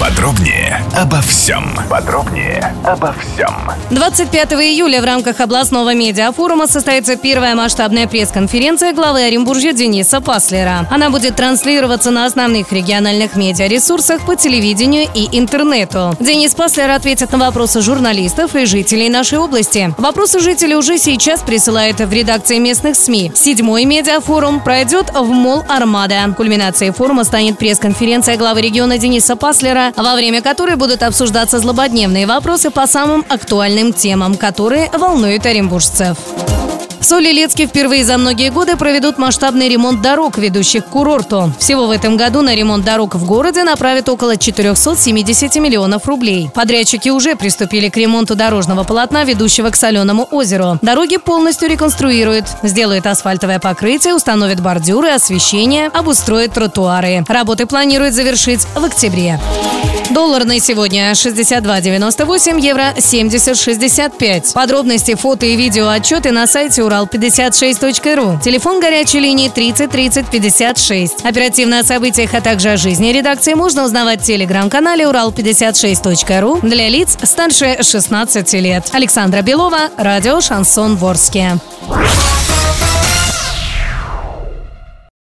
Подробнее обо всем. Подробнее обо всем. 25 июля в рамках областного медиафорума состоится первая масштабная пресс-конференция главы Оренбуржья Дениса Паслера. Она будет транслироваться на основных региональных медиаресурсах по телевидению и интернету. Денис Паслер ответит на вопросы журналистов и жителей нашей области. Вопросы жители уже сейчас присылают в редакции местных СМИ. Седьмой медиафорум пройдет в МОЛ «Армада». Кульминацией форума станет пресс-конференция главы региона Дениса Паслера во время которой будут обсуждаться злободневные вопросы по самым актуальным темам, которые волнуют оренбуржцев. В Солилецке впервые за многие годы проведут масштабный ремонт дорог, ведущих к курорту. Всего в этом году на ремонт дорог в городе направят около 470 миллионов рублей. Подрядчики уже приступили к ремонту дорожного полотна, ведущего к Соленому озеру. Дороги полностью реконструируют, сделают асфальтовое покрытие, установят бордюры, освещение, обустроят тротуары. Работы планируют завершить в октябре. Доллар на сегодня 62.98, евро 70.65. Подробности, фото и видео отчеты на сайте урал56.ру. Телефон горячей линии 30 30 56. Оперативно о событиях, а также о жизни редакции можно узнавать в телеграм-канале урал56.ру для лиц старше 16 лет. Александра Белова, радио «Шансон Ворске».